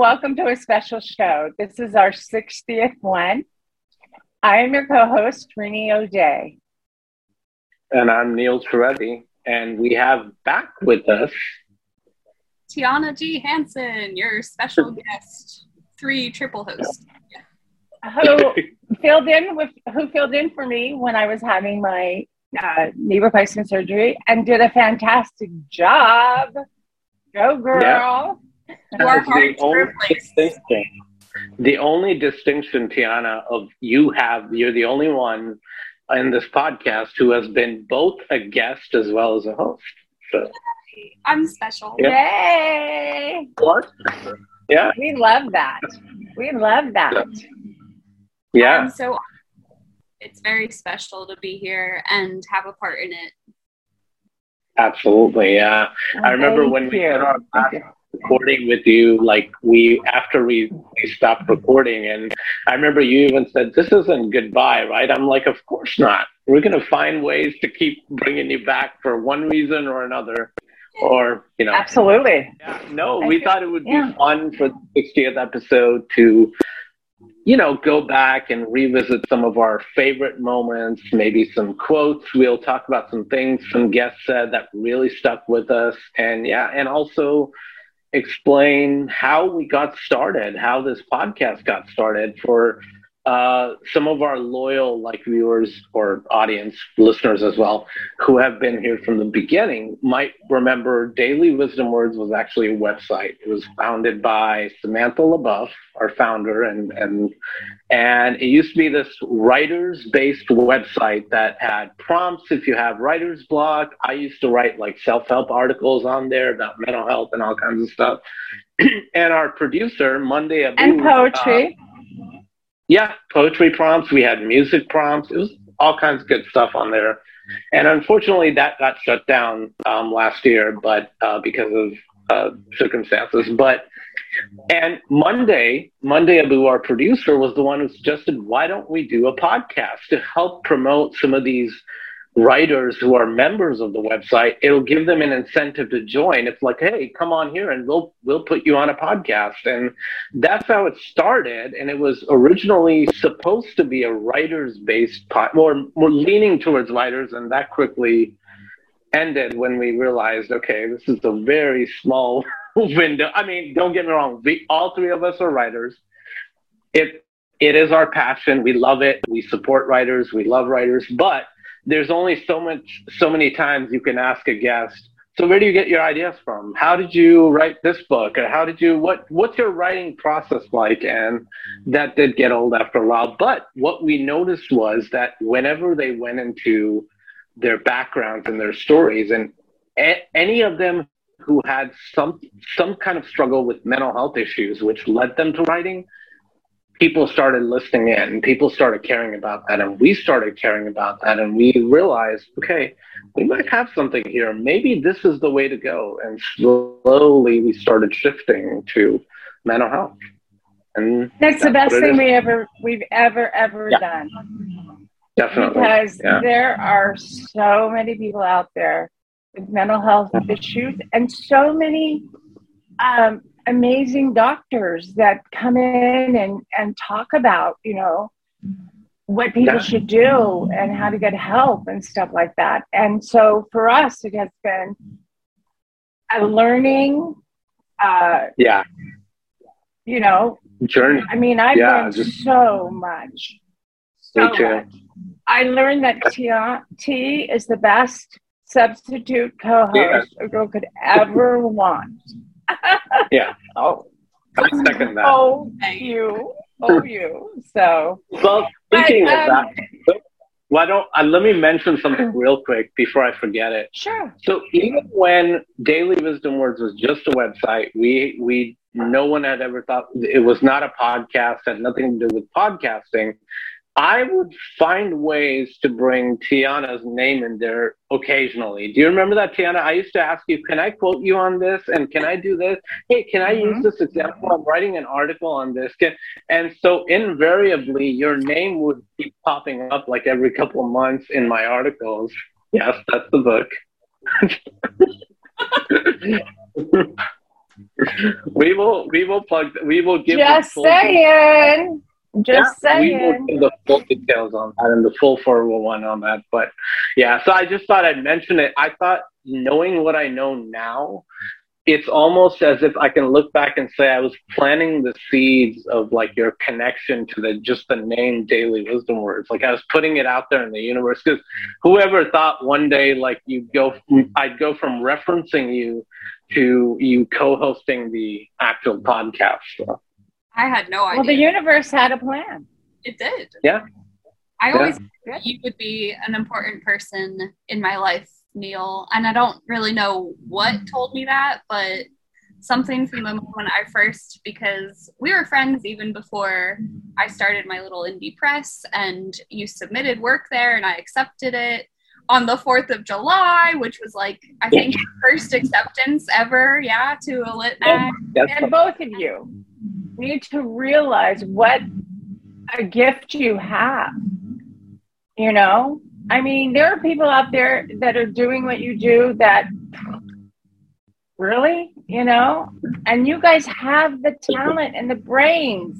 welcome to a special show. This is our 60th one. I am your co host, Rini O'Day. And I'm Neil Toretti. And we have back with us Tiana G. Hansen, your special guest, three triple host. Who filled in with who filled in for me when I was having my uh, knee replacement surgery and did a fantastic job. Go girl. Yeah. You are the only distinction. The only distinction, Tiana, of you have you're the only one in this podcast who has been both a guest as well as a host. So I'm special. Yeah. Yay! What? Yeah. We love that. We love that. Yeah. Um, so it's very special to be here and have a part in it. Absolutely. Yeah. Well, I remember when we did our last recording with you, like we, after we, we stopped recording, and I remember you even said, This isn't goodbye, right? I'm like, Of course not. We're going to find ways to keep bringing you back for one reason or another or you know. Absolutely. Yeah, no we thought it would be yeah. fun for the 60th episode to you know go back and revisit some of our favorite moments maybe some quotes. We'll talk about some things some guests said that really stuck with us. And yeah and also explain how we got started how this podcast got started for uh, some of our loyal like viewers or audience listeners as well who have been here from the beginning might remember daily wisdom words was actually a website. It was founded by samantha leboeuf our founder and and and it used to be this writers based website that had prompts. If you have writer's block i used to write like self-help articles on there about mental health and all kinds of stuff. And our producer monday Abu, and poetry. uh, yeah, poetry prompts. We had music prompts. It was all kinds of good stuff on there. And unfortunately, that got shut down um, last year, but uh, because of uh, circumstances. But and Monday, Monday Abu, our producer, was the one who suggested, why don't we do a podcast to help promote some of these writers who are members of the website, it'll give them an incentive to join. It's like, hey, come on here and we'll we'll put you on a podcast. And that's how it started. And it was originally supposed to be a writers based pod more more leaning towards writers, and that quickly ended when we realized, okay, this is a very small window. I mean, don't get me wrong, we all three of us are writers. It it is our passion. We love it. We support writers. We love writers, but there's only so much so many times you can ask a guest so where do you get your ideas from? How did you write this book? Or how did you what what's your writing process like? And that did get old after a while. But what we noticed was that whenever they went into their backgrounds and their stories and a- any of them who had some some kind of struggle with mental health issues which led them to writing people started listening in, and people started caring about that, and we started caring about that, and we realized, okay, we might have something here. Maybe this is the way to go. And slowly we started shifting to mental health. And that's, that's the best thing we ever we've ever ever yeah. done. Definitely. Because yeah. there are so many people out there with mental health issues and so many um, amazing doctors that come in and, and talk about, you know, what people yeah. should do and how to get help and stuff like that. And so for us, it has been a learning. Uh, yeah. You know, journey. I mean, I've yeah, learned just, so much. So much. I learned that T, T is the best substitute co-host yeah. a girl could ever want yeah. Oh. I second that. Oh, you. Oh, you. So. Well, speaking but, um, of that, why don't uh, let me mention something real quick before I forget it. Sure. So even when Daily Wisdom Words was just a website, we we no one had ever thought it was not a podcast, had nothing to do with podcasting. I would find ways to bring Tiana's name in there occasionally. Do you remember that, Tiana? I used to ask you, can I quote you on this? And can I do this? Hey, can I mm-hmm. use this example? I'm writing an article on this. And so invariably, your name would keep popping up like every couple of months in my articles. Yes, that's the book. we will we will plug we will give Just saying. Just yeah, we will saying. give the full details on that and the full 411 on that. But yeah, so I just thought I'd mention it. I thought knowing what I know now, it's almost as if I can look back and say I was planting the seeds of like your connection to the just the name Daily Wisdom Words. Like I was putting it out there in the universe because whoever thought one day like you go, I'd go from referencing you to you co-hosting the actual podcast. So, I had no idea. Well, the universe had a plan. it did. Yeah. I Yeah. always thought you would be an important person in my life, Neil. And I don't really know what told me that, but something from the moment I first, because we were friends even before I started my little indie press, and you submitted work there, and I accepted it on the 4th of July, which was like, I think, your first acceptance ever, yeah, to a lit mag. that's And both of you need to realize what a gift you have. You know? I mean, there are people out there that are doing what you do that really, you know? And you guys have the talent and the brains.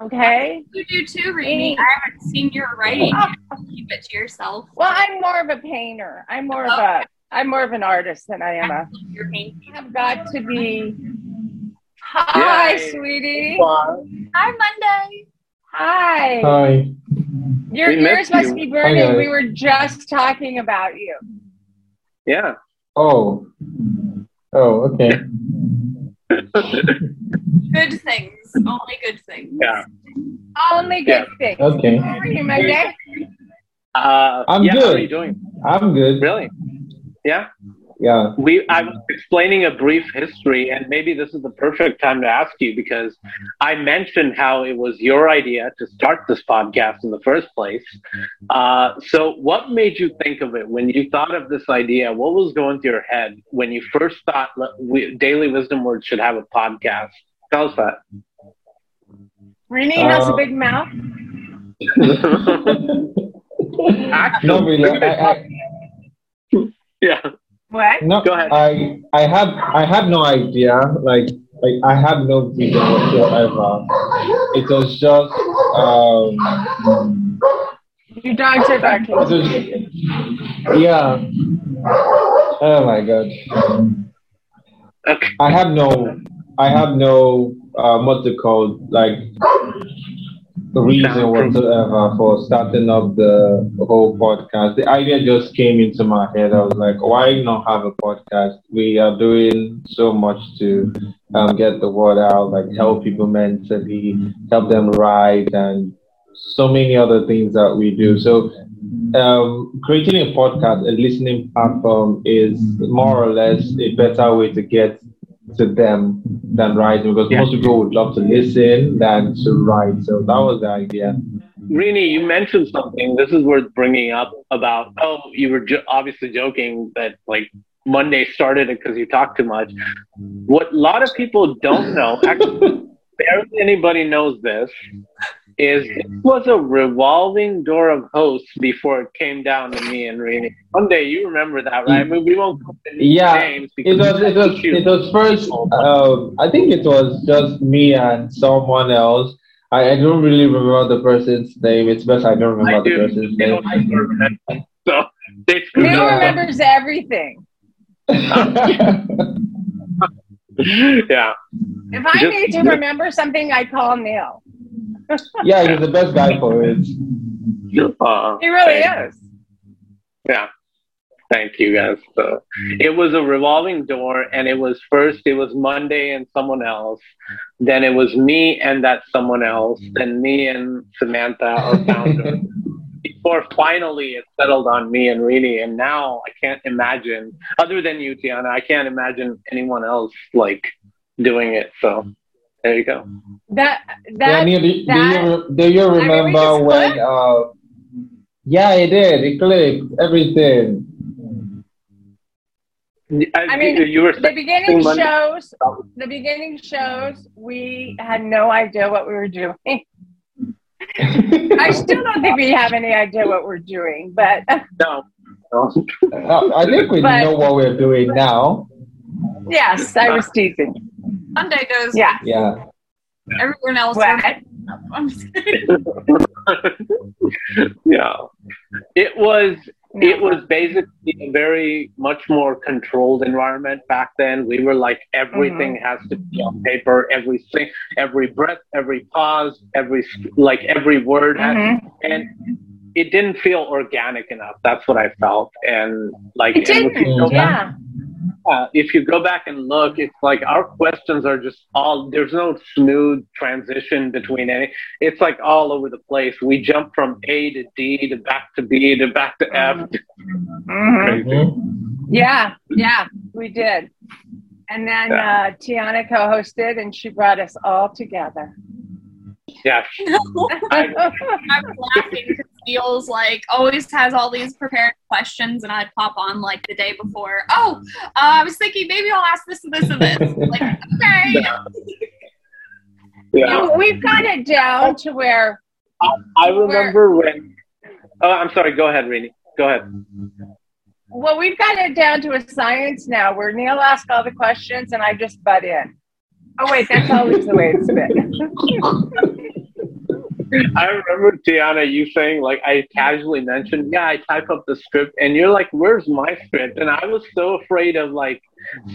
Okay? You do too, Rini. I haven't seen your writing. Oh. Keep it to yourself. Well, I'm more of a painter. I'm more of a I'm more of an artist than I am a Your painting. I've got to be Hi, Yay. sweetie. Hi, Monday. Hi. Hi. Your We ears must you. be burning. We were just talking about you. yeah. Oh. Oh, okay. Good things. Only good things. Yeah. Only good things. Okay. How are you, my dear? Uh, I'm yeah, How good. are you doing? I'm good. Really? Yeah. Yeah. We I was explaining a brief history, and maybe this is the perfect time to ask you because I mentioned how it was your idea to start this podcast in the first place. Uh, so, what made you think of it when you thought of this idea? What was going through your head when you first thought let- we, Daily Wisdom Words should have a podcast? Tell us that. Rini has a Uh, big mouth. Actually, Not really. I, I, yeah. What? no, Go ahead. I I had I had no idea. Like like I had no vision whatsoever. It was just um. Your dogs are barking. It was, yeah. Oh my god. Okay. I have no, I have no, uh, what's it called, like, reason whatsoever for starting up the whole podcast. The idea just came into my head. I was like, why not have a podcast? We are doing so much to um, get the word out, like help people mentally, help them write, and so many other things that we do. So um, creating a podcast, a listening platform, is more or less a better way to get to them than writing because Yeah. most people would love to listen than to write. So that was the idea. Rini, you mentioned something. This is worth bringing up about. Oh, you were jo- obviously joking that like Monday started it because you talk too much. What a lot of people don't know, actually, barely anybody knows this, is it was a revolving door of hosts before it came down to me and Rini. day you remember that, right? I mean, we won't go into Yeah, names It was it was it was first. Um, I think it was just me and someone else. I, I don't really remember the person's name. It's best I don't I remember do. the person's You name. don't remember. So they Neil remembers everything. yeah. If I Just- need to remember something, I call Neil. Yeah, he's the best guy for it. Uh, He really thank- is. Yeah. Thank you guys. So it was a revolving door and it was first it was Monday and someone else. Then it was me and that someone else. Then me and Samantha, our founder. Before finally it settled on me and Rini. And now I can't imagine other than you, Tiana, I can't imagine anyone else like doing it. So there you go. That that Neil, do, do that- you do you remember just when? Uh, yeah, it did. It clicked. Everything. I mean, you were the beginning Monday. shows the beginning shows we had no idea what we were doing. I still don't think we have any idea what we're doing, but no. no. Uh, I think we But- know what we're doing now. Yes, I was teasing. Sunday goes. Yeah. Yeah. Everyone else. What? I'm yeah. It was it was basically a very much more controlled environment back then. We were like everything has to be on paper, every thing, every breath, every pause, every like every word, had, Mhm. and it didn't feel organic enough. That's what I felt, and like It and if you didn't. go back- Yeah. Uh, if you go back and look, it's like our questions are just all there's no smooth transition between any. It's like all over the place. We jump from A to D to back to B to back to F. Mhm. Mhm. Yeah. Yeah. We did. And then uh, Tiana co-hosted, and she brought us all together. Yeah, I, I was laughing because Neil's like always has all these prepared questions, and I'd pop on like the day before. Oh, uh, I was thinking maybe I'll ask this and this and this. Like, okay. yeah. You- We've got it down to where I remember when. Oh, I'm sorry. Go ahead, Rini. Go ahead. well, we've got it down to a science now, where Neil asks all the questions, and I just butt in. Oh wait, that's always the way it's been. I remember Tiana, you saying like I casually mentioned, yeah, I type up the script, and you're like, "Where's my script?" And I was so afraid of like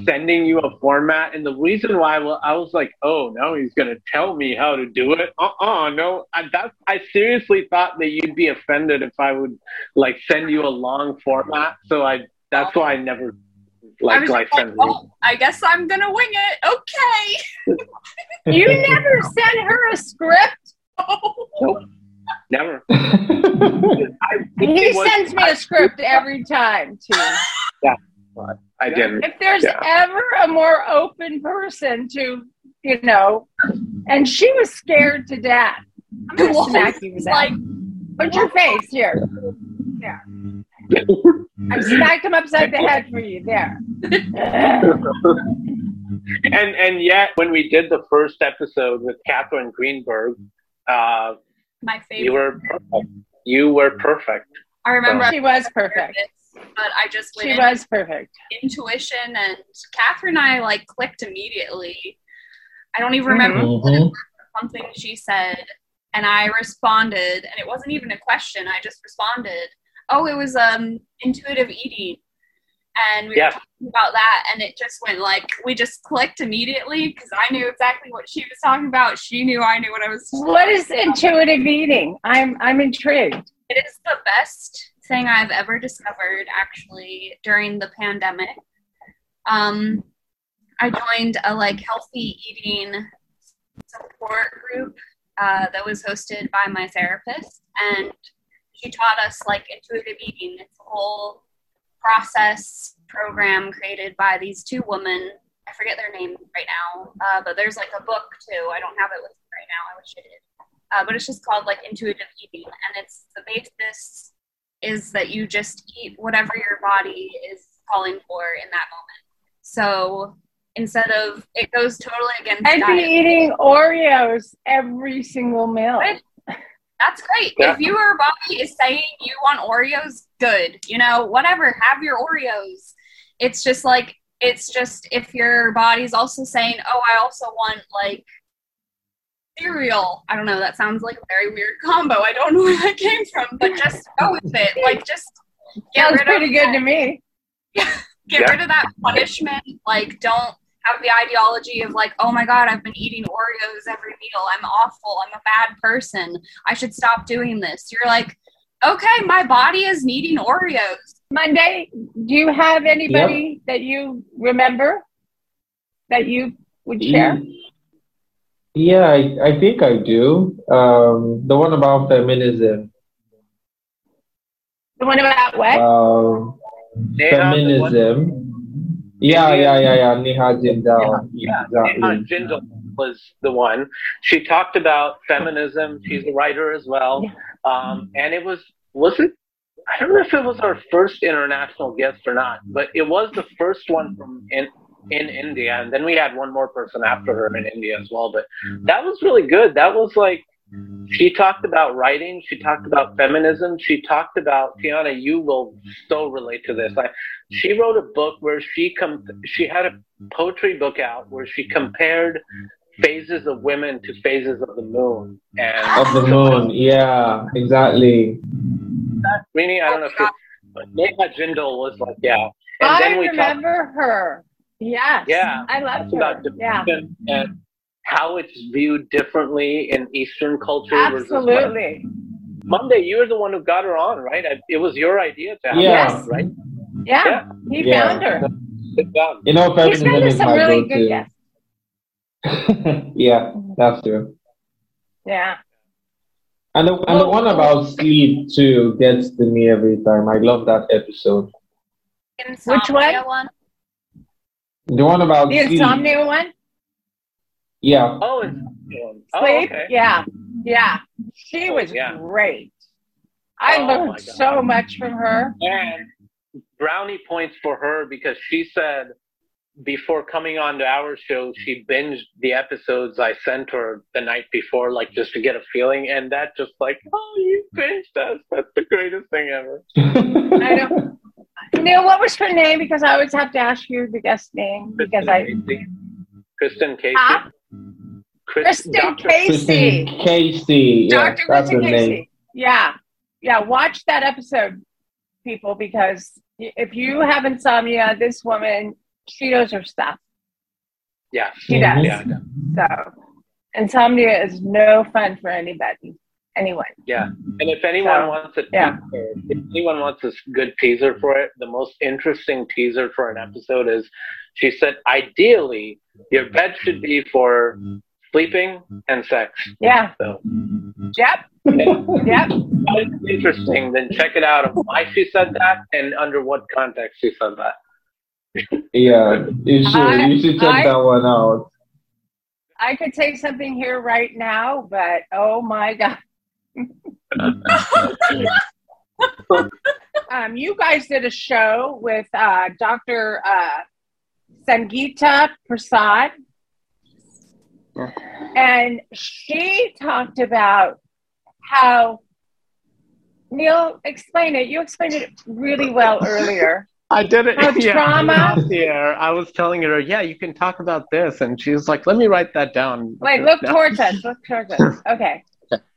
sending you a format, and the reason why I wa- I was like, "Oh no, he's gonna tell me how to do it." Uh, uh no, I, that I seriously thought that you'd be offended if I would like send you a long format, so I that's why I never like was like like, send oh, I guess I'm gonna wing it. Okay. You never sent her a script. Never. I, He sends me a script every time too. Yeah. I didn't. If there's Yeah. ever a more open person to, you know, and she was scared to death. I'm gonna smack you with like, Put your face here. There. I smacked him upside the head for you. There. and and yet when we did the first episode with Catherine Greenberg, uh, my favorite. you were perfect. You were perfect. I remember she was perfect. but I just went She was perfect. intuition, and Catherine and I like clicked immediately. I don't even remember Mhm. something she said, and I responded, and it wasn't even a question. I just responded. Oh, it was um intuitive eating, and we Yeah. were talking about that, and it just went like we just clicked immediately because I knew exactly what she was talking about. She knew I knew what I was. What is intuitive eating? I'm I'm intrigued. It is the best thing I've ever discovered actually during the pandemic. Um, I joined a like healthy eating support group uh, that was hosted by my therapist, and she taught us like intuitive eating. It's a whole process program created by these two women. I forget their name right now, uh, but there's like a book too. I don't have it with me right now. I wish I did uh, but it's just called like intuitive eating and it's the basis is that you just eat whatever your body is calling for in that moment so instead of it goes totally against I'd be eating Oreos every single meal. That's great Yeah. if your body is saying you want oreos good you know whatever have your oreos it's just like it's just if your body's also saying oh i also want like cereal. I don't know. That sounds like a very weird combo. I don't know where that came from, but just go with it. Like, just get Sounds rid pretty of good that, to me. get Yeah. rid of that punishment. Like, don't have the ideology of like, oh my god, I've been eating Oreos every meal. I'm awful. I'm a bad person. I should stop doing this. You're like, okay, my body is needing Oreos. Monday, do you have anybody that you remember that you would share? Yeah, I, I think I do. Um, the one about feminism. The one about what? Um, Neha, the one- feminism. Yeah, yeah, yeah, yeah. Neha Jindal. Yeah, exactly. Neha Jindal was the one. She talked about feminism. She's a writer as well. Um, and it was, was it? I don't know if it was our first international guest or not, but it was the first one from in, in India. And then we had one more person after her in India as well. But that was really good. That was like, she talked about writing. She talked about feminism. She talked about Tiana. You will so relate to this. I, she wrote a book where she com- she had a poetry book out where she compared phases of women to phases of the moon and of the moon. Yeah, exactly. Rini, I don't know if you, but Neha Jindal was like, yeah. And I then we remember talked, her. Yes. Yeah. I love her. About yeah. And how it's viewed differently in Eastern culture. Absolutely. Monday, you were the one who got her on, right? It was your idea to have yes. her on, right? Yeah, yeah. he yeah. found her. Good job. You know, He's been some really good guests. yeah, that's true. Yeah. And the, and the one about sleep too gets to me every time. I love that episode. Insomnia Which one? one? The one about the sleep. insomnia one. Yeah. Oh, oh sleep. Oh, okay. Yeah, yeah. She oh, was yeah. great. I oh, learned so much from her. And brownie points for her because she said before coming on to our show, she binged the episodes I sent her the night before, like just to get a feeling. And that just like, oh, you binged us. That's the greatest thing ever. I know. Neil, what was her name? Because I always have to ask you the guest name Kristen because I. Casey. Kristen Casey. Ah? Kristen Dr. Casey. Kristen Casey. Yeah, Dr. Kristen Casey. Name. Yeah. Yeah. Watch that episode, people, because if you have insomnia, this woman she knows her stuff. Yeah, she does. Yeah. So insomnia is no fun for anybody. Anyone. Yeah, mm-hmm. and if anyone so, wants a yeah. if anyone wants a good teaser for it, the most interesting teaser for an episode is she said ideally your bed should be for mm-hmm. sleeping and sex. Yeah. So. Mm-hmm. Yep. Yep. Interesting. Then check it out why she said that and under what context she said that yeah, you should. I, you should check I, that one out. I could say something here right now, but oh my god. um, you guys did a show with uh, Dr. Uh, Sangeeta Prasad, and she talked about how Neil explain it. You explained it really well earlier. I did it. How yeah. trauma. Year, I was telling her, yeah, you can talk about this, and she was like, "Let me write that down." Wait, look towards us. Look towards us. Okay.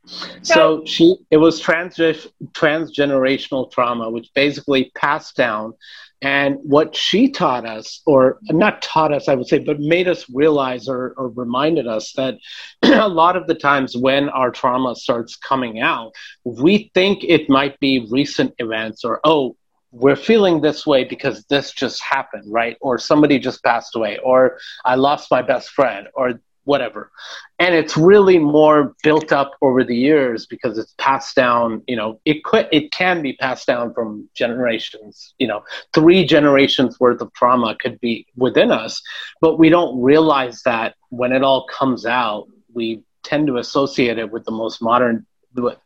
So, so she, it was trans transgenerational trauma, which basically passed down. And what she taught us, or not taught us, I would say, but made us realize or, or reminded us that a lot of the times when our trauma starts coming out, we think it might be recent events or, oh, we're feeling this way because this just happened, right? Or somebody just passed away, or I lost my best friend, or whatever. And it's really more built up over the years because it's passed down, you know, it could it can be passed down from generations, you know, three generations worth of trauma could be within us, but we don't realize that when it all comes out, we tend to associate it with the most modern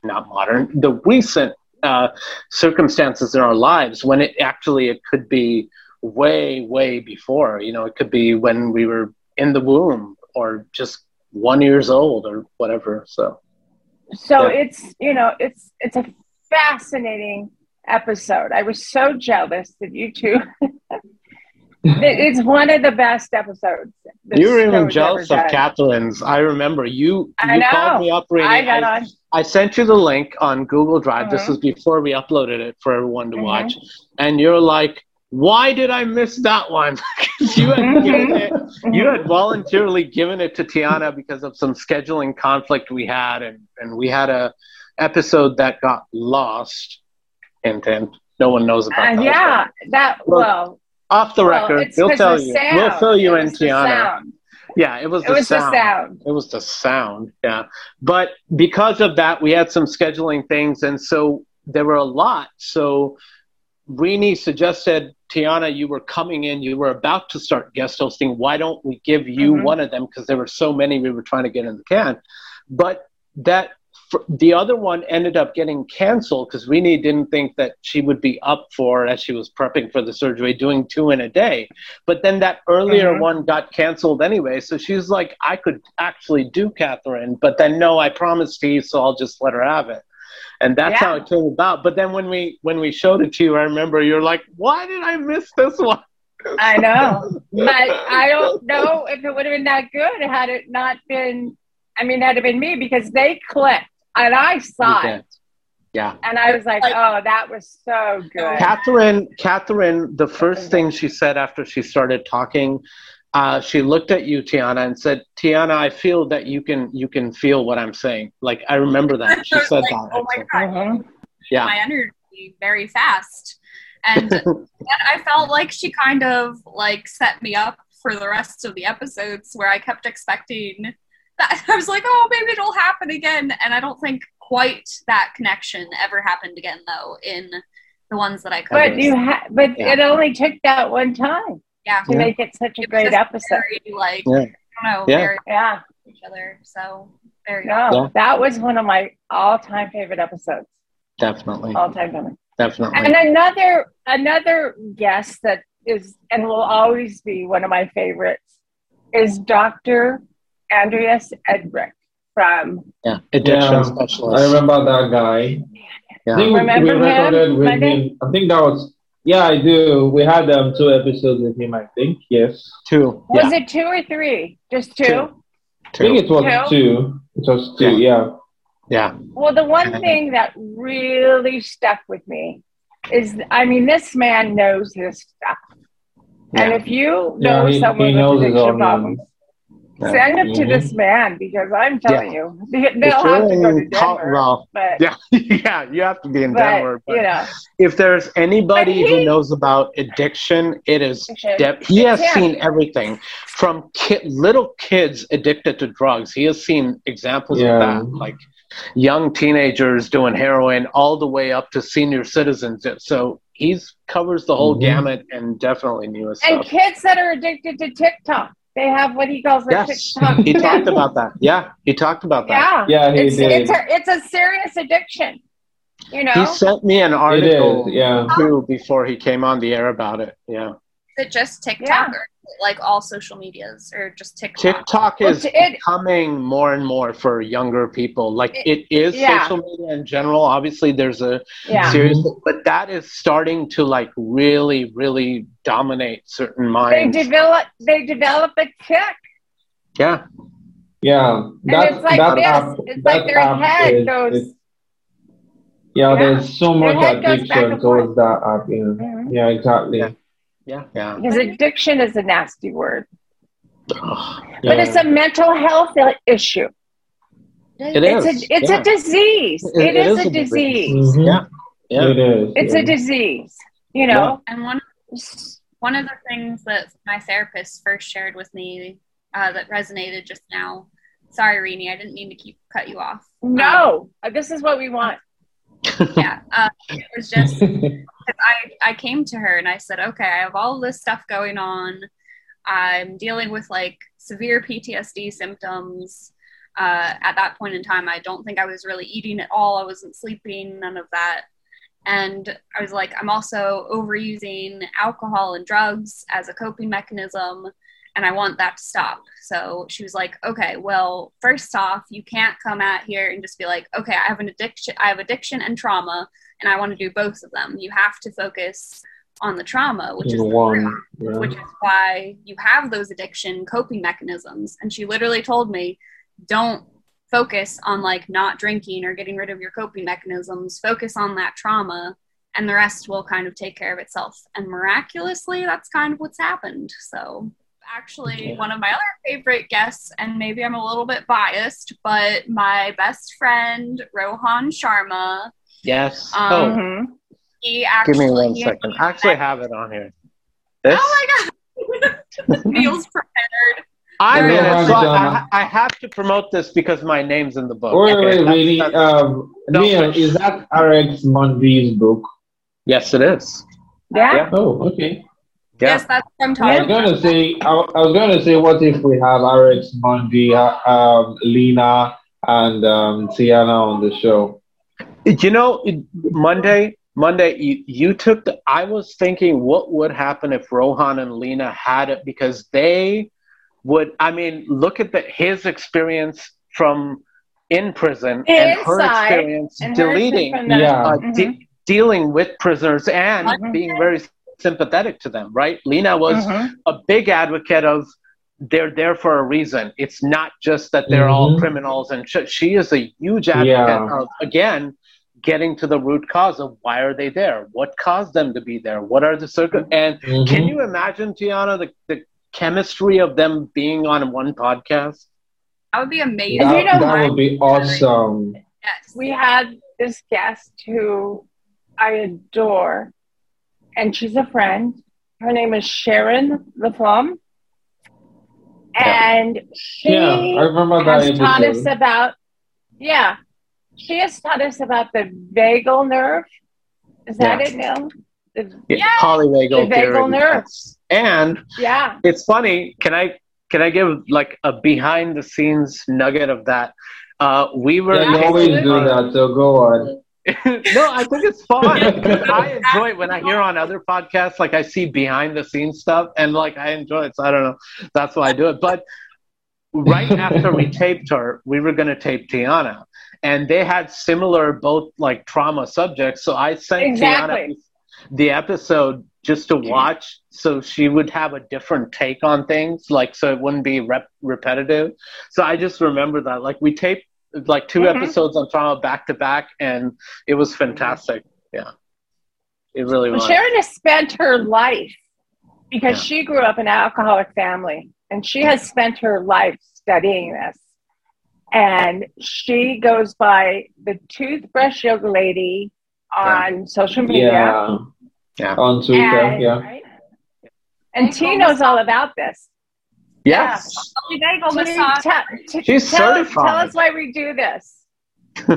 not modern, the recent uh, circumstances in our lives when it actually it could be way way before you know it could be when we were in the womb or just one years old or whatever so so yeah. it's you know it's it's a fascinating episode i was so jealous that you two it's one of the best episodes. You were even jealous of Catherine's. I remember you. I you know. called me up. Really. I got I, on. I sent you the link on Google Drive. Mm-hmm. This was before we uploaded it for everyone to mm-hmm. watch, and you're like, "Why did I miss that one?" you had given it. You had voluntarily given it to Tiana because of some scheduling conflict we had, and and we had a episode that got lost. Intent. No one knows about uh, that. Yeah, that well off the well, record, we'll tell you. Sound. We'll fill you in, Tiana. Yeah, it was, it the, was sound. the sound. It was the sound. Yeah. But because of that, we had some scheduling things. And so there were a lot. So Rini suggested, Tiana, you were coming in, you were about to start guest hosting. Why don't we give you mm-hmm. one of them? Because there were so many we were trying to get in the can. But that the other one ended up getting canceled because Rini didn't think that she would be up for as she was prepping for the surgery doing two in a day. But then that earlier Mhm. one got canceled anyway, so she's like, I could actually do Catherine, but then no, I promised Steve, so I'll just let her have it. And that's how it came about. But then when we when we showed it to you, I remember you're like, why did I miss this one? I know, but I don't know if it would have been that good had it not been. I mean, had it been me because they clicked and I saw it. Yeah. and I was like, Like- "Oh, that was so good." Catherine, Catherine, the first thing she said after she started talking, uh, she looked at you, Tiana, and said, "Tiana, I feel that you can you can feel what I'm saying." Like I remember that she I said like, that. oh my actually. god, Mhm. Yeah. my energy very fast. And, and I felt like she kind of like set me up for the rest of the episodes where I kept expecting that I was like, oh, maybe it'll happen again. And I don't think quite that connection ever happened again though in the ones that I covered. But you ha- but Yeah. it only took that one time yeah. to Yeah. make it such a It great episode. Very, like Yeah. I don't know, Yeah. very Yeah, each other. So very no, Yeah. that was one of my all-time favorite episodes. Definitely, All-time favorite. definitely. And another another guest that is and will always be one of my favorites is Dr. Andreas Edrick from yeah, addiction Yeah, specialist. I remember that guy. Yeah. I think we, Remember we him, recorded with him. I think that was yeah, I do. We had um two episodes with him. I think yes. Two. was Yeah. it two or three? Just two? Two. I think it was Two? two. It was two. Yeah. Yeah. Well, the one thing that really stuck with me is I mean, this man knows his stuff. Yeah. And if you Yeah, know he- someone he with knows addiction problems, Yeah. Send him to this man because I'm telling you, they- If they'll have to go to in Col- Denver. well, But, yeah, yeah, you have to be in but Denver. But you know, if there's anybody But who knows about addiction, it is Addiction. Deb. He has It's him. seen everything from ki- little kids addicted to drugs. He has seen examples Yeah. of that, like young teenagers doing heroin, all the way up to senior citizens. So he's covers the whole Mhm. gamut and definitely knew his and stuff. kids that are addicted to TikTok, they have what he calls a Yes, TikTok. he talked about that. Yeah, he talked about that. Yeah, Yeah, he it's did. it's a it's a serious addiction. You know, He sent me an article is. Yeah. too before he came on the air about it. Yeah. Is it just TikTok Yeah. Or like all social medias or just TikTok? TikTok is it- becoming more and more for younger people. Like It- it is yeah. social media in general. Obviously, there's a yeah. serious, but that is starting to like really, really dominate certain minds. They develop they develop a kick. yeah, Yeah. And That it's like that this. app. It's that like their head is, goes- is- yeah, Yeah. there's so much head goes addiction towards that app. Yeah. Mhm. Yeah. Exactly. Yeah. Yeah, yeah. Because addiction is a nasty word, Ugh. but it's a mental health issue. It It's is. a it's yeah. a disease. It- it it is, is a a disease. disease. Mhm. Yeah, yeah. It is. It's yeah. a disease. You know. And one one of the things that my therapist first shared with me uh, that resonated just now. Sorry, Rini, I didn't mean to keep cut you off. No, Uh, this is what we want. Yeah, uh, it was just I I came to her and I said, okay, I have all this stuff going on. I'm dealing with like severe PTSD symptoms. Uh, at that point in time, I don't think I was really eating at all. I wasn't sleeping, none of that. And I was like, I'm also overusing alcohol and drugs as a coping mechanism, and I want that to stop. So she was like, okay, well, first off, you can't come out here and just be like, okay, I have an addiction, I have addiction and trauma, and I want to do both of them. You have to focus on the trauma, which is the one. root Yeah. which is why you have those addiction coping mechanisms. And she literally told me, don't focus on like not drinking or getting rid of your coping mechanisms, focus on that trauma, and the rest will kind of take care of itself. And miraculously, that's kind of what's happened. So, actually, Yeah. one of my other favorite guests, and maybe I'm a little bit biased, but my best friend, Rohan Sharma, Yes. Um, oh, he actually. give me one second. I actually have it on here. This. Oh my god! Neil's prepared. I'm in it, so I, I, I have to promote this because my name's in the book. Wait, Okay, wait, that's- really? that's- Um, Neil, is that RX Mundy's book? yes, it is. Yeah. Yeah. Oh, okay. Yeah. Yes, that's what I'm I was gonna say, I, I was gonna say, what if we have RX Mundy, uh, um, Lena, and um, Tiana on the show. You know, Monday, Monday, you, you took the. I was thinking, what would happen if Rohan and Lena had it because they would. I mean, look at the his experience from in prison and her experience and deleting, her yeah, uh, mm-hmm. de- dealing with prisoners and mm-hmm. being very sympathetic to them. Right? Lena was mm-hmm. a big advocate of they're there for a reason. It's not just that they're all mm-hmm. criminals, and sh- she is a huge advocate yeah. of again getting to the root cause of why are they there what caused them to be there what are the circuit and mm-hmm. can you imagine tiana the, the chemistry of them being on one podcast that would be amazing that, you know, that would be awesome yes we had this guest who i adore and she's a friend her name is sharon laflamme and she yeah, I remember that has taught us about yeah she has taught us about the vagal nerve. Is that yeah. it, Neil? The, yeah, polyvagal the vagal nerve. And yeah, it's funny. Can I can I give like a behind the scenes nugget of that? Uh, we were. Yeah, always do that. So go on. no, I think it's fun. Because I enjoy it when I hear on other podcasts, like I see behind the scenes stuff, and like I enjoy it. So I don't know. That's why I do it. But right after we taped her, we were going to tape Tiana, and they had similar both like trauma subjects. So I sent exactly. Tiana the episode just to watch, so she would have a different take on things, like so it wouldn't be rep- repetitive. So I just remember that, like we taped like 2 mm-hmm. episodes on trauma back to back, and it was fantastic. Yeah, it really well, was. Sharon has spent her life because yeah. she grew up in an alcoholic family, and she has spent her life studying this and she goes by the toothbrush yoga lady on yeah. social media. Yeah. yeah. On Twitter, and, yeah. Right? And T knows all about this. Yes. Yeah. She's tell, certified. Tell us why we do this.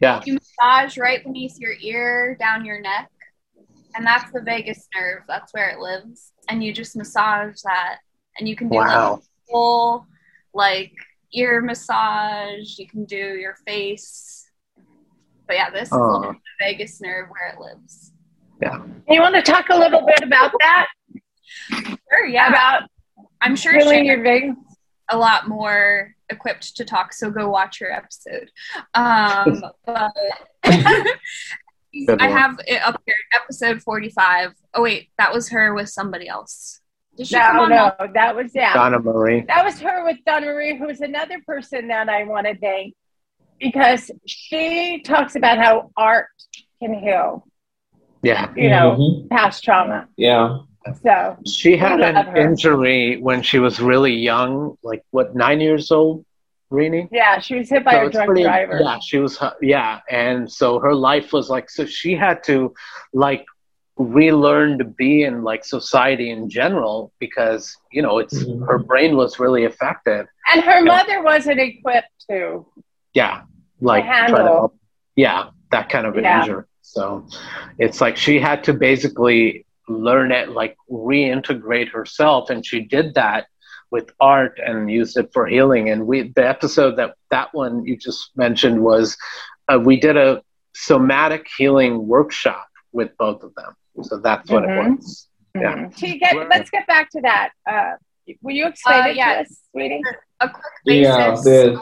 yeah. You massage right beneath your ear, down your neck, and that's the vagus nerve. That's where it lives. And you just massage that, and you can do wow. like full, like ear massage. You can do your face. But yeah, this uh, is the vagus nerve where it lives. Yeah. You want to talk a little bit about that? Sure. Yeah. About I'm sure feeling your vagus. A lot more equipped to talk, so go watch her episode. Um, but I have it up here, episode 45. Oh wait, that was her with somebody else. Did no, no, that was yeah. Donna Marie. That was her with Donna Marie, who's another person that I want to thank because she talks about how art can heal. Yeah. You know, mm-hmm. past trauma. Yeah. So she had an injury when she was really young, like what, nine years old, Rini? Yeah, she was hit by so a drunk pretty, driver. Yeah, she was, yeah. And so her life was like, so she had to like relearn to be in like society in general because you know it's mm-hmm. her brain was really affected and her mother wasn't equipped to yeah like to handle. To yeah that kind of an yeah. injury so it's like she had to basically learn it like reintegrate herself and she did that with art and used it for healing and we the episode that that one you just mentioned was uh, we did a somatic healing workshop with both of them so that's what mm-hmm. it was. Yeah. Mm-hmm. Get, let's get back to that. Uh, will you explain uh, it yeah, to us, sweetie? A quick basis. Yeah,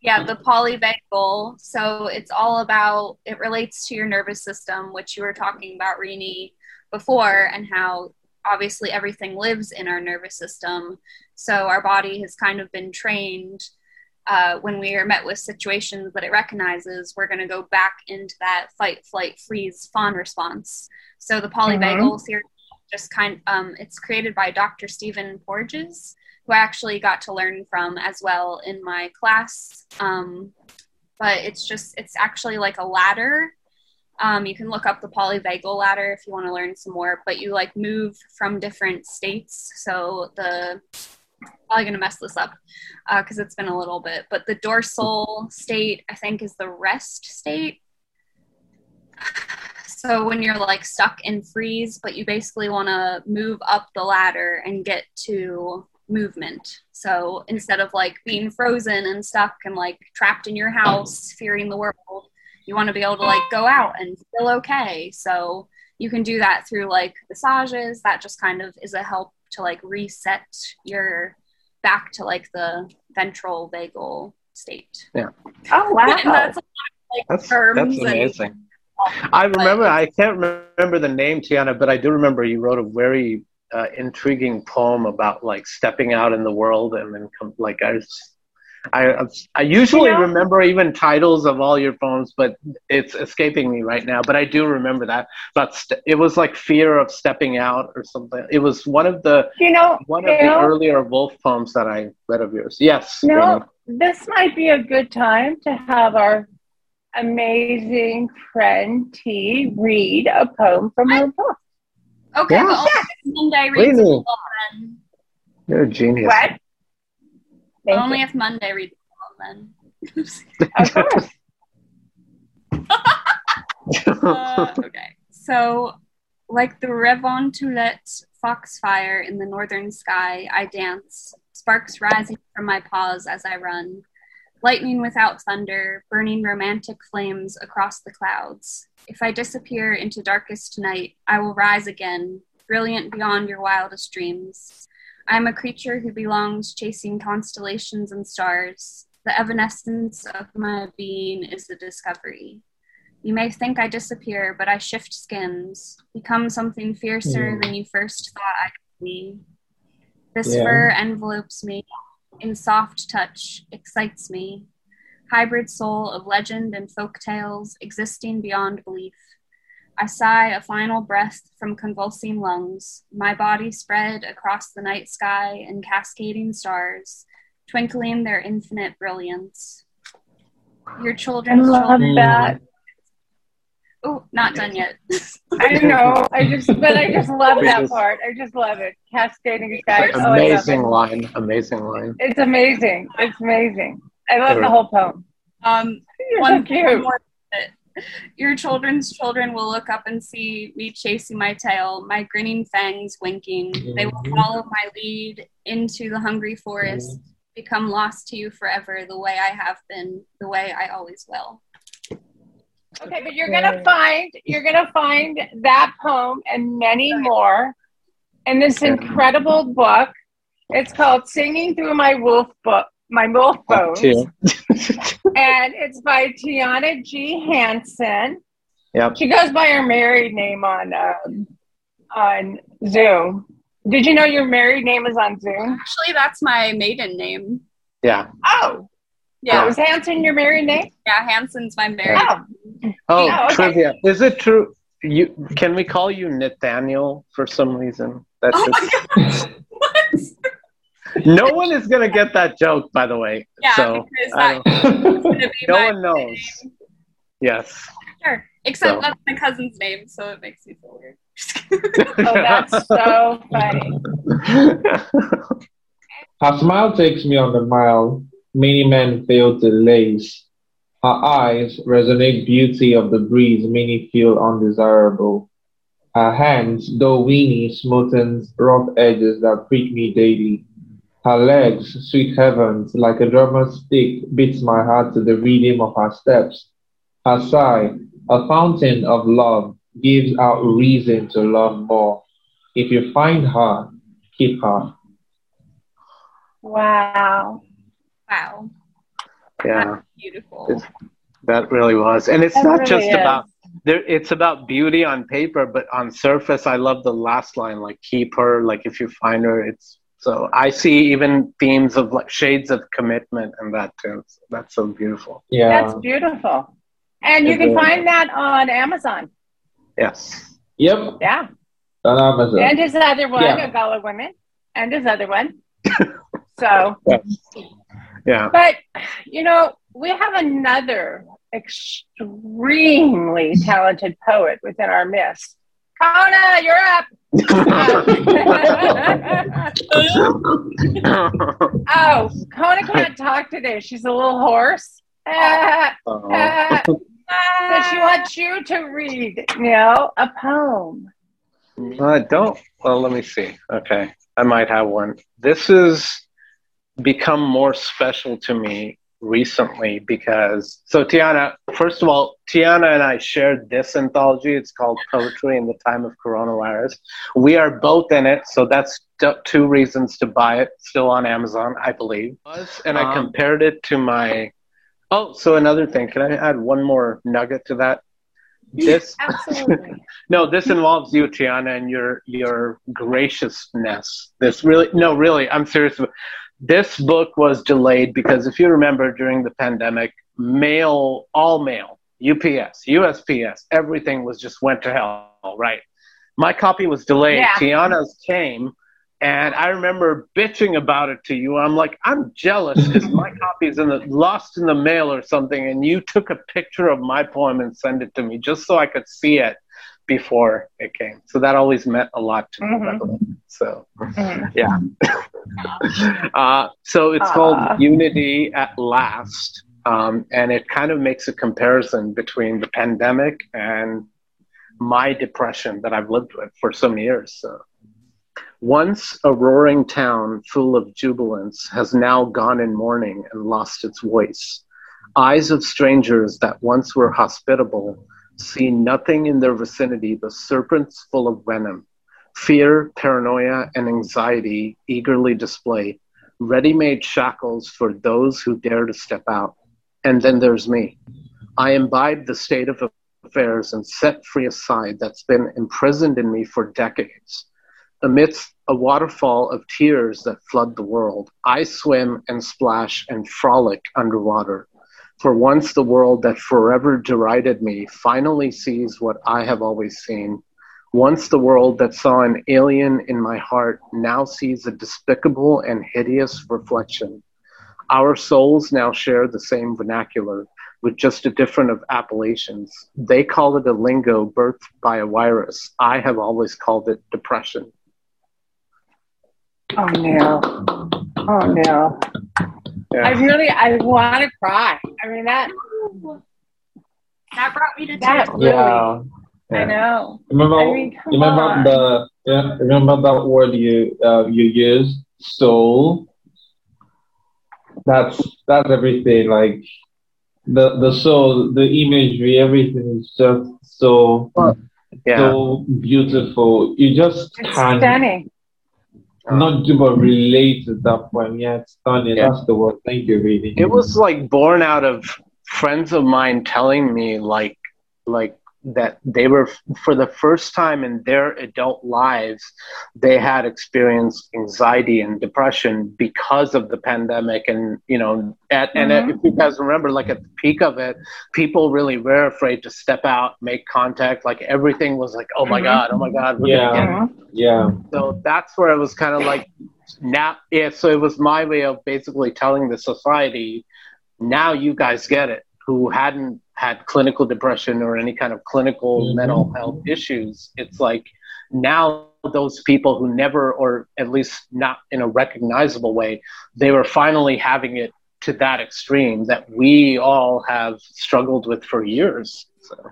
yeah, the polyvagal. So it's all about, it relates to your nervous system, which you were talking about, Rini, before, and how obviously everything lives in our nervous system. So our body has kind of been trained uh, when we are met with situations that it recognizes, we're going to go back into that fight, flight, freeze, fawn response. So the polyvagal mm-hmm. theory just kind um, it's created by Dr. Stephen Porges, who I actually got to learn from as well in my class. Um, but it's just it's actually like a ladder. Um, you can look up the polyvagal ladder if you want to learn some more. But you like move from different states. So the probably going to mess this up because uh, it's been a little bit. But the dorsal state, I think, is the rest state. So when you're like stuck in freeze, but you basically want to move up the ladder and get to movement. So instead of like being frozen and stuck and like trapped in your house, fearing the world, you want to be able to like go out and feel okay. So you can do that through like massages. That just kind of is a help to like reset your back to like the ventral vagal state. Yeah. Oh wow. And that's a lot of, like That's, terms that's and- amazing. I remember, I can't remember the name, Tiana, but I do remember you wrote a very uh, intriguing poem about like stepping out in the world and then come, like I was, I, I usually You know- remember even titles of all your poems, but it's escaping me right now. But I do remember that. But st- it was like fear of stepping out or something. It was one of the You know, one of the earlier Wolf poems that I read of yours. Yes. No, Raina. this might be a good time to have our amazing friend T read a poem from her book. Okay, Yeah. but only Monday reads Really? it well, then. You're a genius. What? Thank only you. if Monday reads well, then. Of course. Uh, okay. So, like the Revontulette foxfire in the northern sky, I dance, sparks rising from my paws as I run, lightning without thunder, burning romantic flames across the clouds. If I disappear into darkest night, I will rise again, brilliant beyond your wildest dreams. I am a creature who belongs chasing constellations and stars. The evanescence of my being is the discovery. You may think I disappear, but I shift skins, become something fiercer Mm. than you first thought I could be. This Yeah. fur envelopes me in soft touch, excites me. Hybrid soul of legend and folk tales, existing beyond belief. I sigh a final breath from convulsing lungs, my body spread across the night sky and cascading stars, twinkling their infinite brilliance. Your I children's love children. that. Oh, not done yet. I know. I just, but I just love We that just- part. I just love it. Cascading skies. Oh, I love amazing it. line. Amazing line. It's amazing. It's amazing. I love the whole poem. Um, You're one so cute. more bit. Your children's children will look up and see me chasing my tail, my grinning fangs winking. They will Mhm. follow my lead into the hungry forest, become lost to you forever, the way I have been, the way I always will. Okay, but you're gonna find you're gonna find that poem and many more in this incredible book. It's called "Singing Through My Wolf Book." My wolf bones, Too. and it's by Tiana G. Hansen. Yep. She goes by her married name on um, on Zoom. Did you know your married name is on Zoom? Actually, that's my maiden name. Yeah. Oh, Yeah, was Hansen your married name? yeah, Hanson's my married. Oh, Oh, Oh, okay. trivia. Is it true? You can we call you Nathaniel for some reason? That's Oh just, my gosh! What? No one is gonna get that joke, by the way. Yeah, so because I that's don't, gonna be no one knows. Yes. Sure. Except So. that's my cousin's name, so it makes me feel weird. oh, that's so funny. Her smile takes me on the mile. Many men fail to lace. Her eyes resonate beauty of the breeze many feel undesirable. Her hands, though weeny, smoothen rough edges that prick me daily. Her legs, sweet heavens, like a drummer's stick, beats my heart to the rhythm of her steps. Her sigh, a fountain of love, gives out reason to love more. If you find her, keep her. Wow. wow. yeah, Beautiful. It's- that really was, and it's That not really just is. about there. It's about beauty on paper, but on surface, I love the last line, like "keep her." Like if you find her, it's so. I see even themes of like shades of commitment in that too. So that's so beautiful. Yeah. That's beautiful. And you can find that on Amazon. Yes. Yep. Yeah. On Amazon. And his other one, Yeah. A Gullah Women, and his other one. so, Yes. Yeah. but, you know, we have another extremely talented poet within our midst. Kona, you're up. oh, Kona can't talk today. She's a little hoarse. Ah, ah. so she wants you to read, you know, a poem. I don't. Well, let me see. Okay. I might have one. This has become more special to me recently because so Tiana, first of all, Tiana and I shared this anthology. It's called Poetry in the Time of Coronavirus. We are both in it, so that's two reasons to buy it. Still on Amazon, I believe. And I um, compared it to my. Oh, so another thing. Can I add one more nugget to that? This absolutely. no, this involves you, Tiana, and your your graciousness. This really no, really, I'm serious this book was delayed because if you remember during the pandemic, mail, all mail, UPS, USPS, everything was just went to hell, right? My copy was delayed. Yeah. Tiana's came, and I remember bitching about it to you. I'm like, I'm jealous because my copy is in the lost in the mail or something, and you took a picture of my poem and sent it to me just so I could see it before it came. So that always meant a lot to me. Mm-hmm. So, mm-hmm. yeah. uh, so it's uh. called Unity at Last. Um, and it kind of makes a comparison between the pandemic and my depression that I've lived with for so many years. So. Once a roaring town full of jubilance has now gone in mourning and lost its voice. Eyes of strangers that once were hospitable see nothing in their vicinity but serpents full of venom. Fear, paranoia, and anxiety eagerly display ready made shackles for those who dare to step out. And then there's me. I imbibe the state of affairs and set free a side that's been imprisoned in me for decades. Amidst a waterfall of tears that flood the world, I swim and splash and frolic underwater. For once, the world that forever derided me finally sees what I have always seen. Once, the world that saw an alien in my heart now sees a despicable and hideous reflection. Our souls now share the same vernacular with just a different of appellations. They call it a lingo birthed by a virus. I have always called it depression. Oh no. Oh no. Yeah. I really, I want to cry. I mean that. That brought me to tears. Really, yeah. yeah. I know. Remember, I mean, remember on. the yeah, remember that word you uh, you used, soul. That's that's everything. Like the the soul, the imagery, everything is just so yeah. so beautiful. You just it's can't. Stunning not do but relate to that point. Yeah, it's stunning. Yeah. That's the word. Thank you, really. It was like born out of friends of mine telling me like like that they were for the first time in their adult lives they had experienced anxiety and depression because of the pandemic and you know at, mm-hmm. and if you guys remember like at the peak of it people really were afraid to step out make contact like everything was like oh my mm-hmm. god oh my god yeah yeah so that's where it was kind of like now yeah so it was my way of basically telling the society now you guys get it who hadn't had clinical depression or any kind of clinical mm-hmm. mental health issues. It's like now those people who never, or at least not in a recognizable way, they were finally having it to that extreme that we all have struggled with for years. So,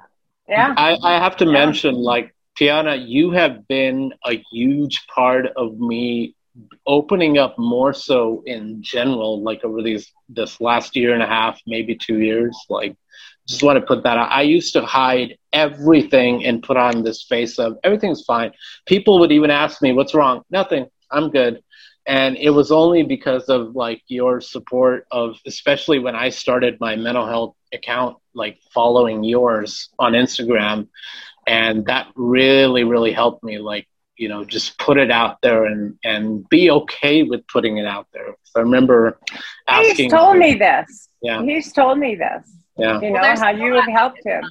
yeah, I, I have to yeah. mention, like Tiana, you have been a huge part of me opening up more so in general, like over these this last year and a half, maybe two years, like just want to put that out. I used to hide everything and put on this face of everything's fine. People would even ask me, "What's wrong?" Nothing. I'm good. And it was only because of like your support of, especially when I started my mental health account, like following yours on Instagram, and that really, really helped me. Like you know, just put it out there and and be okay with putting it out there. I remember asking. He's told me this. Yeah. He's told me this. Yeah. You know, well, how you have helped him.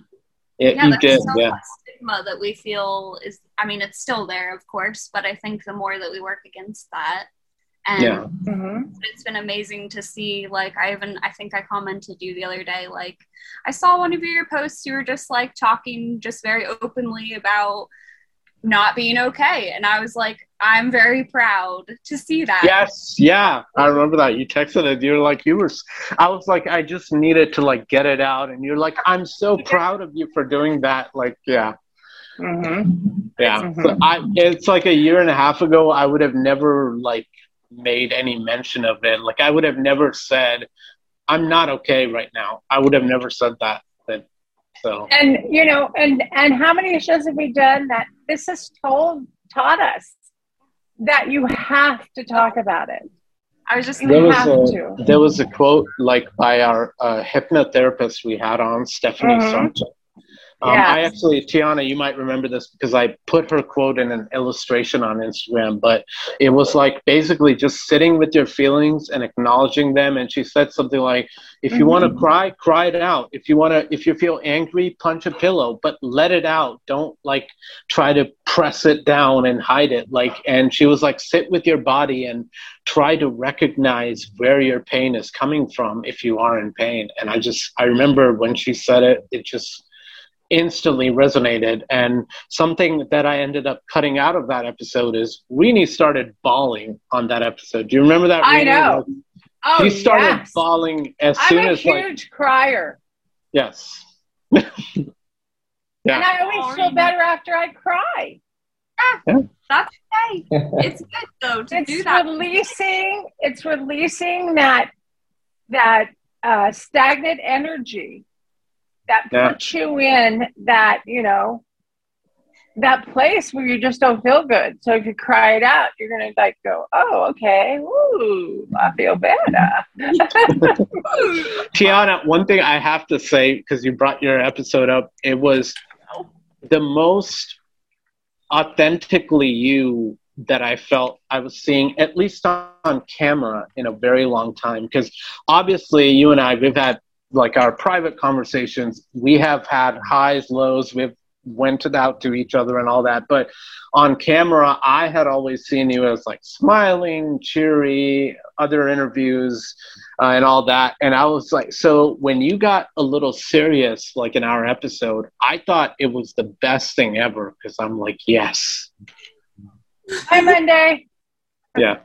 Yeah, yeah you did. Yeah. Stigma that we feel is, I mean, it's still there, of course, but I think the more that we work against that, and yeah. Mm-hmm. it's been amazing to see. Like, I even, I think I commented you the other day, like, I saw one of your posts, you were just like talking just very openly about not being okay. And I was like, I'm very proud to see that. Yes, yeah, I remember that. You texted it. You're like, you were. I was like, I just needed to like get it out, and you're like, I'm so proud of you for doing that. Like, yeah, Mm-hmm. Yeah. Mhm. So I, it's like a year and a half ago. I would have never like made any mention of it. Like I would have never said, "I'm not okay right now." I would have never said that. That so And you know, and and how many shows have we done that this has told taught us that you have to talk about it. I was just You There was have a- to. there was a quote like by our uh, hypnotherapist we had on Stephanie. Sargent. Um, Yes. I actually, Tiana, you might remember this because I put her quote in an illustration on Instagram, but it was like basically just sitting with your feelings and acknowledging them. And she said something like, if you want to cry, cry it out. If you want to, if you feel angry, punch a pillow, but let it out. Don't like try to press it down and hide it. Like, and she was like, sit with your body and try to recognize where your pain is coming from if you are in pain. And I just, I remember when she said it, it just, instantly resonated. And something that I ended up cutting out of that episode is Rini started bawling on that episode. Do you remember that? I Rini? know. Oh, She started yes. bawling as I'm soon a as like huge crier, yes. yeah. and. I always feel better after I cry. Yeah, that's okay. It's good though to do It's that. releasing. It's releasing that that uh, stagnant energy that Yeah. puts you in that you know that place where you just don't feel good. So if you cry it out, you're gonna like go, oh, okay, ooh, I feel better. Tiana, one thing I have to say because you brought your episode up, it was the most authentically you that I felt I was seeing, at least on camera, in a very long time. Because obviously, you and I, we've had like our private conversations. We have had highs, lows. We've went out to each other and all that. But on camera, I had always seen you as like smiling, cheery, other interviews uh, and all that. And I was like, so when you got a little serious, like in our episode, I thought it was the best thing ever because I'm like, yes. Hi, Monday. Yeah.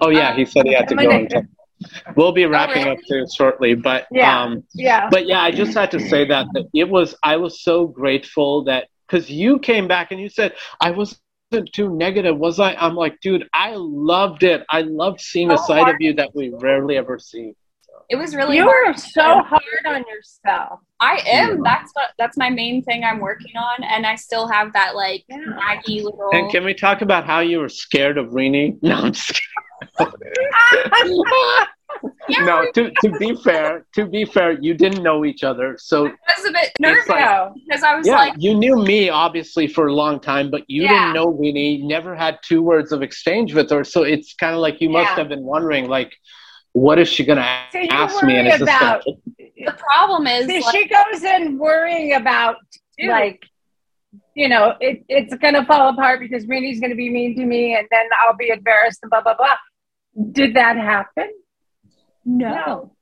Oh, yeah. He said he had to go. And check. We'll be wrapping up too shortly. But Yeah. um, Yeah. but yeah, I just had to say that, that it was, I was so grateful that because you came back and you said, I wasn't too negative, was I? I'm like, dude, I loved it. I loved seeing a So side of you that we rarely ever see. It was really You hard. are so hard on yourself. I am. Yeah. That's what that's my main thing I'm working on, and I still have that like Yeah. naggy little. And can we talk about how you were scared of Rini? No, I'm just kidding. No, to, to be fair, to be fair, you didn't know each other. So I was a bit nervous like- because I was yeah, like, you knew me obviously for a long time, but you Yeah. didn't know Rini, never had two words of exchange with her. So it's kind of like you must Yeah. have been wondering, like, what is she going to So ask me? And worry is this about- gonna- the problem is See, like, she goes in worrying about Dude. like, you know, it, it's gonna fall apart because Rini's gonna be mean to me, and then I'll be embarrassed and blah blah blah. Did that happen? no.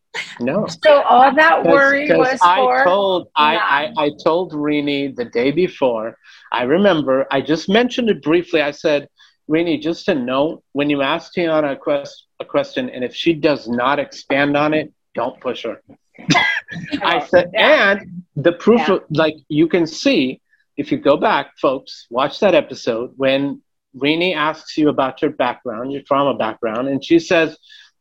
no. So all that worry 'Cause was I for told I, I, I told Rini the day before. I remember I just mentioned it briefly. I said, Rini, just to note, when you ask Tiana a, quest, a question, and if she does not expand on it, don't push her. I said, Yeah. and the proof, Yeah. of, like you can see, if you go back, folks, watch that episode when Rini asks you about your background, your trauma background, and she says,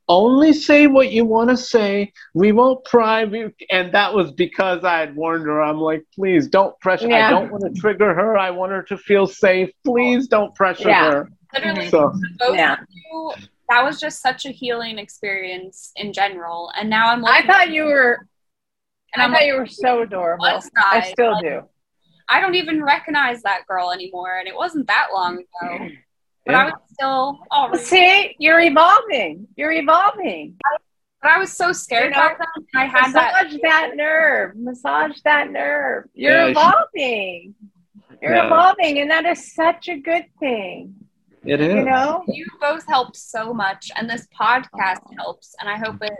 only say what you want to say. We won't pry. We, and that was because I had warned her. I'm like, please don't pressure. I don't want to trigger her. I want her to feel safe. Please don't pressure Yeah. her. Literally, So, both Yeah. of you, that was just such a healing experience in general. And now I'm like, I thought you were. and I I'm thought like, you were so adorable. I I? still Like, do. I don't even recognize that girl anymore, and it wasn't that long ago. But Yeah. I was still, oh, See, you're evolving. You're evolving. but I was so scared You know, back then. I had that. Massage that nerve. Massage that nerve. You're Yeah, she- evolving. You're Yeah. evolving, and that is such a good thing. it is. You know. You both helped so much, and this podcast helps, and I hope it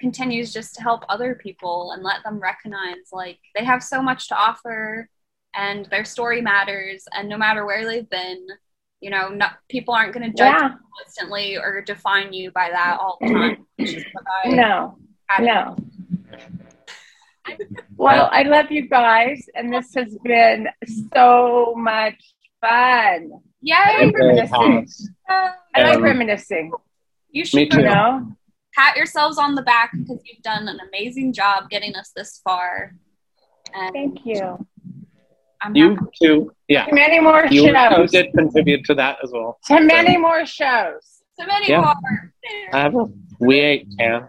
continues just to help other people and let them recognize like they have so much to offer, and their story matters, and no matter where they've been, you know, not, people aren't going to judge Yeah. you constantly or define you by that all the time. It's just what I No. No. Well, I love you guys, and this has been so much fun. I Yay! like reminiscing. I like Um, reminiscing. You Me should too. You know, pat yourselves on the back because you've done an amazing job getting us this far. And thank you. I'm You happy. too. Yeah. Many more You, you did contribute to that as well. To many more shows. so many Yeah. more. I have a, we ate, Cam.